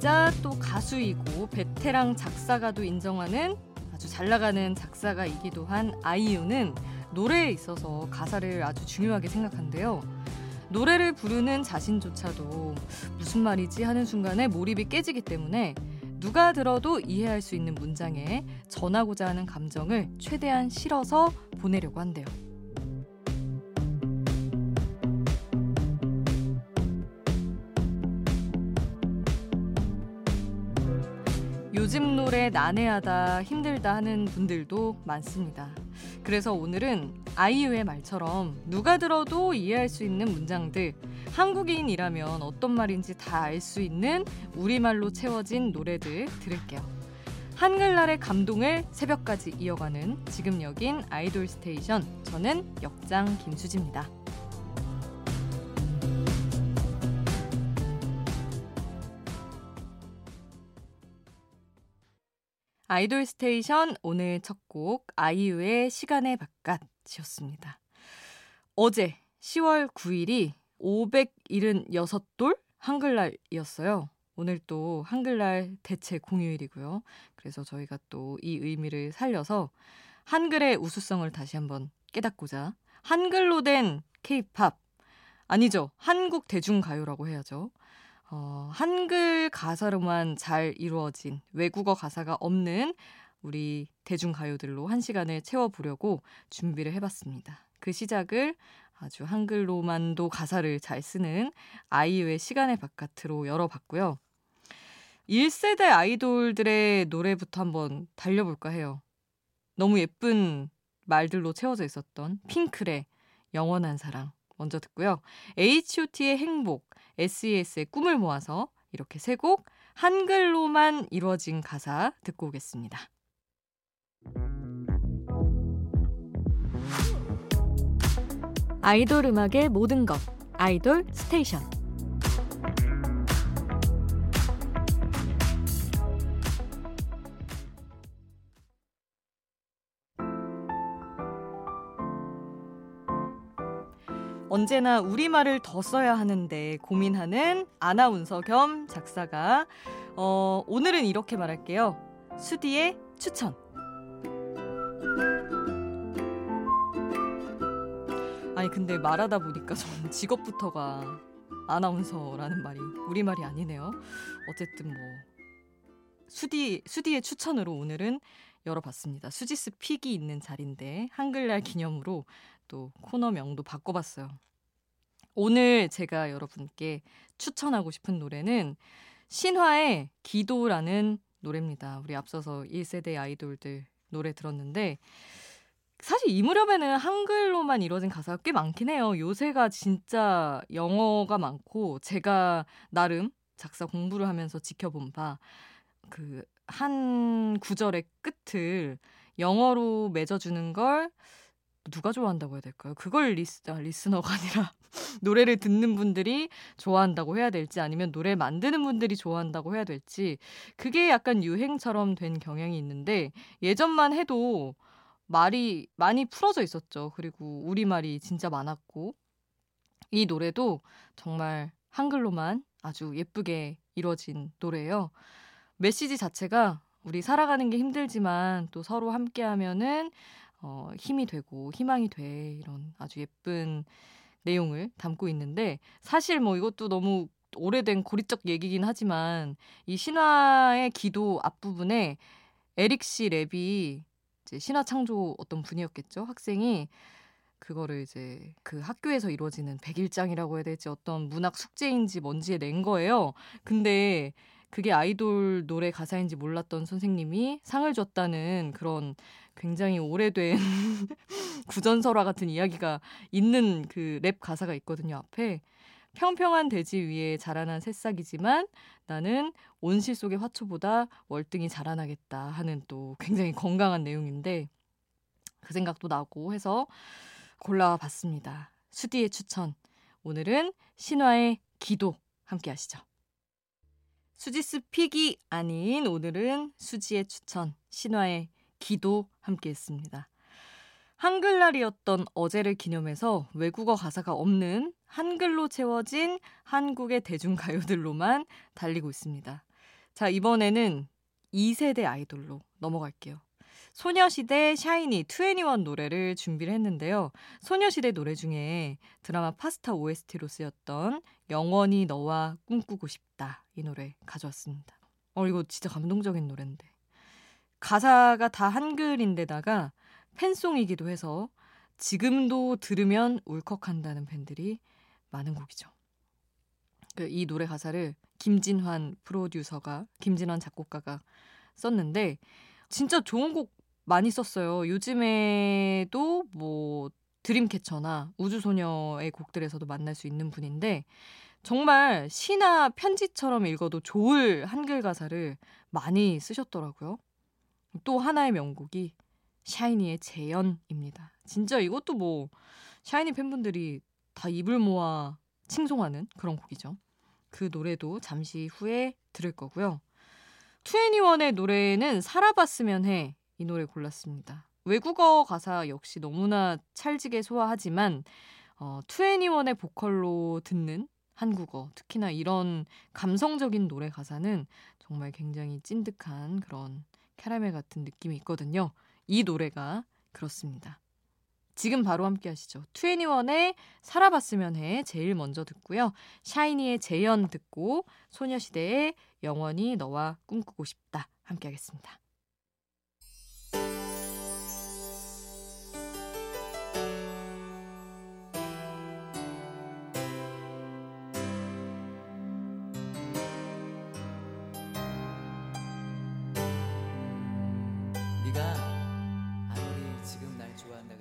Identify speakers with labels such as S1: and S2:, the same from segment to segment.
S1: 배우이자 또 가수이고 베테랑 작사가도 인정하는 아주 잘 나가는 작사가이기도 한 아이유는 노래에 있어서 가사를 아주 중요하게 생각한대요. 노래를 부르는 자신조차도 무슨 말이지 하는 순간에 몰입이 깨지기 때문에 누가 들어도 이해할 수 있는 문장에 전하고자 하는 감정을 최대한 실어서 보내려고 한대요. 요즘 노래 난해하다, 힘들다 하는 분들도 많습니다. 그래서 오늘은 아이유의 말처럼 누가 들어도 이해할 수 있는 문장들, 한국인이라면 어떤 말인지 다 알 수 있는 우리말로 채워진 노래들 들을게요. 한글날의 감동을 새벽까지 이어가는 지금 여긴 아이돌 스테이션. 저는 역장 김수지입니다. 아이돌 스테이션 오늘 첫 곡 아이유의 시간의 바깥이었습니다. 어제 10월 9일이 576돌 한글날이었어요. 오늘 또 한글날 대체 공휴일이고요. 그래서 저희가 또 이 의미를 살려서 한글의 우수성을 다시 한번 깨닫고자 한글로 된 케이팝 아니죠. 한국 대중가요라고 해야죠. 어, 한글 가사로만 잘 이루어진 외국어 가사가 없는 우리 대중가요들로 한 시간을 채워보려고 준비를 해봤습니다. 그 시작을 아주 한글로만도 가사를 잘 쓰는 아이유의 시간의 바깥으로 열어봤고요. 1세대 아이돌들의 노래부터 한번 달려볼까 해요. 너무 예쁜 말들로 채워져 있었던 핑클의 영원한 사랑 먼저 듣고요. H.O.T의 행복, SES의 꿈을 모아서 이렇게 세 곡 한글로만 이루어진 가사 듣고 오겠습니다. 아이돌 음악의 모든 것 아이돌 스테이션 언제나 우리말을 더 써야 하는데 고민하는 아나운서 겸 작사가. 어, 오늘은 이렇게 말할게요. 수디의 추천. 아니, 근데 말하다 보니까 전 직업부터가 아나운서라는 말이 우리말이 아니네요. 어쨌든 뭐. 수디, 수디의 추천으로 오늘은 열어봤습니다. 수지스 픽이 있는 자리인데 한글날 기념으로 또 코너명도 바꿔봤어요. 오늘 제가 여러분께 추천하고 싶은 노래는 신화의 기도라는 노래입니다. 우리 앞서서 1세대 아이돌들 노래 들었는데 사실 이 무렵에는 한글로만 이루어진 가사가 꽤 많긴 해요. 요새가 진짜 영어가 많고 제가 나름 작사 공부를 하면서 지켜본 바 그 한 구절의 끝을 영어로 맺어주는 걸 누가 좋아한다고 해야 될까요? 그걸 lis, 아, listener가 아니라 노래를 듣는 분들이 좋아한다고 해야 될지 아니면 노래 만드는 분들이 좋아한다고 해야 될지 그게 약간 유행처럼 된 경향이 있는데 예전만 해도 말이 많이 풀어져 있었죠. 그리고 우리말이 진짜 많았고 이 노래도 정말 한글로만 아주 예쁘게 이루어진 노래예요. 메시지 자체가 우리 살아가는 게 힘들지만 또 서로 함께 하면은 어, 힘이 되고 희망이 돼 이런 아주 예쁜 내용을 담고 있는데 사실 뭐 이것도 너무 오래된 고리적 얘기긴 하지만 이 신화의 기도 앞부분에 에릭 씨 랩이 이제 신화 창조 어떤 분이었겠죠 학생이 그거를 이제 그 학교에서 이루어지는 백일장이라고 해야 될지 어떤 문학 숙제인지 뭔지에 낸 거예요. 근데 그게 아이돌 노래 가사인지 몰랐던 선생님이 상을 줬다는 그런 굉장히 오래된 구전설화 같은 이야기가 있는 그 랩 가사가 있거든요, 앞에. 평평한 대지 위에 자라난 새싹이지만 나는 온실 속의 화초보다 월등히 자라나겠다 하는 또 굉장히 건강한 내용인데 그 생각도 나고 해서 골라와 봤습니다. 수디의 추천. 오늘은 신화의 기도 함께 하시죠. 수지스 픽이 아닌 오늘은 수지의 추천, 신화의 기도 함께 했습니다. 한글날이었던 어제를 기념해서 외국어 가사가 없는 한글로 채워진 한국의 대중가요들로만 달리고 있습니다. 자, 이번에는 2세대 아이돌로 넘어갈게요. 소녀시대 샤이니 2NE1 노래를 준비를 했는데요. 소녀시대 노래 중에 드라마 파스타 OST로 쓰였던 영원히 너와 꿈꾸고 싶다 이 노래 가져왔습니다. 어 이거 진짜 감동적인 노래인데 가사가 다 한글인데다가 팬송이기도 해서 지금도 들으면 울컥한다는 팬들이 많은 곡이죠. 그이 노래 가사를 김진환 프로듀서가 김진환 작곡가가 썼는데 진짜 좋은 곡 많이 썼어요. 요즘에도 뭐 드림캐쳐나 우주소녀의 곡들에서도 만날 수 있는 분인데 정말 시나 편지처럼 읽어도 좋을 한글 가사를 많이 쓰셨더라고요. 또 하나의 명곡이 샤이니의 재연입니다. 진짜 이것도 뭐 샤이니 팬분들이 다 입을 모아 칭송하는 그런 곡이죠. 그 노래도 잠시 후에 들을 거고요. 투애니원의 노래는 살아봤으면 해. 이 노래 골랐습니다. 외국어 가사 역시 너무나 찰지게 소화하지만 어, 투애니원의 보컬로 듣는 한국어, 특히나 이런 감성적인 노래 가사는 정말 굉장히 찐득한 그런 캐러멜 같은 느낌이 있거든요. 이 노래가 그렇습니다. 지금 바로 함께 하시죠. 투애니원의 살아봤으면 해 제일 먼저 듣고요. 샤이니의 재연 듣고 소녀시대의 영원히 너와 꿈꾸고 싶다 함께 하겠습니다.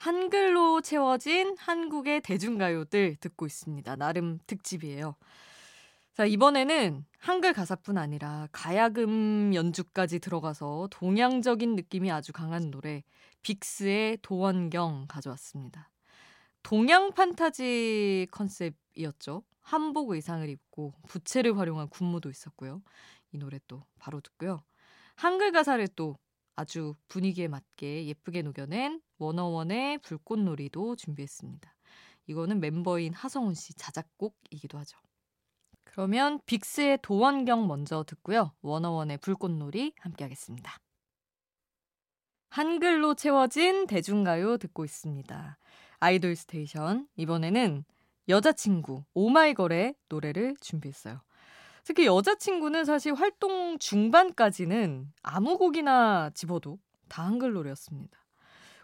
S1: 한글로 채워진 한국의 대중가요들 듣고 있습니다. 나름 특집이에요. 자, 이번에는 한글 가사뿐 아니라 가야금 연주까지 들어가서 동양적인 느낌이 아주 강한 노래 빅스의 도원경 가져왔습니다. 동양 판타지 컨셉이었죠. 한복 의상을 입고 부채를 활용한 군무도 있었고요. 이 노래 또 바로 듣고요. 한글 가사를 또 아주 분위기에 맞게 예쁘게 녹여낸 워너원의 불꽃놀이도 준비했습니다. 이거는 멤버인 하성운 씨 자작곡이기도 하죠. 그러면 빅스의 도원경 먼저 듣고요. 워너원의 불꽃놀이 함께 하겠습니다. 한글로 채워진 대중가요 듣고 있습니다. 아이돌 스테이션. 이번에는 여자친구 오마이걸의 노래를 준비했어요. 특히 여자친구는 사실 활동 중반까지는 아무 곡이나 집어도 다 한글 노래였습니다.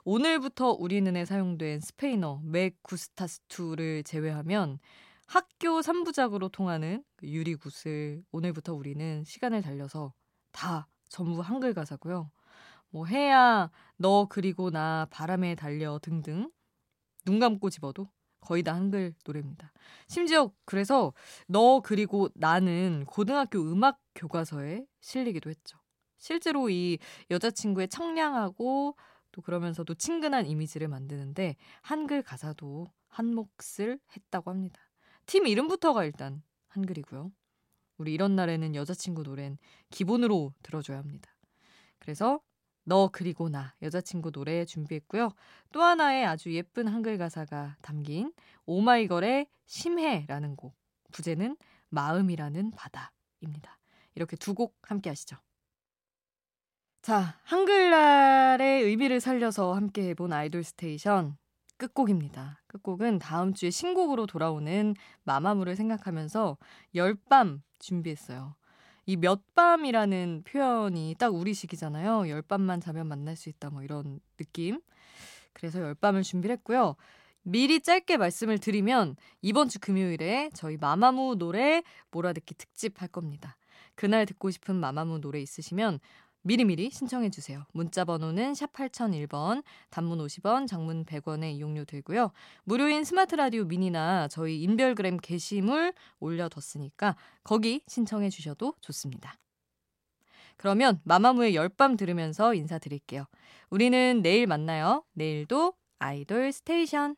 S1: 오늘부터 우리 는에 사용된 스페인어 맥 구스타스2를 제외하면 학교 3부작으로 통하는 그 유리굿을 오늘부터 우리는 시간을 달려서 다 전부 한글 가사고요. 뭐 해야 너 그리고 나 바람에 달려 등등 눈 감고 집어도 거의 다 한글 노래입니다. 심지어 그래서 너 그리고 나는 고등학교 음악 교과서에 실리기도 했죠. 실제로 이 여자친구의 청량하고 또 그러면서도 친근한 이미지를 만드는데 한글 가사도 한 몫을 했다고 합니다. 팀 이름부터가 일단 한글이고요. 우리 이런 날에는 여자친구 노래는 기본으로 들어줘야 합니다. 그래서 너 그리고 나 여자친구 노래 준비했고요. 또 하나의 아주 예쁜 한글 가사가 담긴 오마이걸의 심해라는 곡. 부제는 마음이라는 바다입니다. 이렇게 두 곡 함께 하시죠. 자, 한글날의 의미를 살려서 함께 해본 아이돌 스테이션 끝곡입니다. 끝곡은 다음 주에 신곡으로 돌아오는 마마무를 생각하면서 열밤 준비했어요. 이 몇밤이라는 표현이 딱 우리 식이잖아요. 열 밤만 자면 만날 수 있다 뭐 이런 느낌. 그래서 열 밤을 준비를 했고요. 미리 짧게 말씀을 드리면 이번 주 금요일에 저희 마마무 노래 몰아듣기 특집 할 겁니다. 그날 듣고 싶은 마마무 노래 있으시면 미리미리 신청해 주세요. 문자 번호는 샵 8001번, 단문 50원, 장문 100원의 이용료 되고요. 무료인 스마트 라디오 미니나 저희 인별그램 게시물 올려뒀으니까 거기 신청해 주셔도 좋습니다. 그러면 마마무의 열밤 들으면서 인사드릴게요. 우리는 내일 만나요. 내일도 아이돌 스테이션.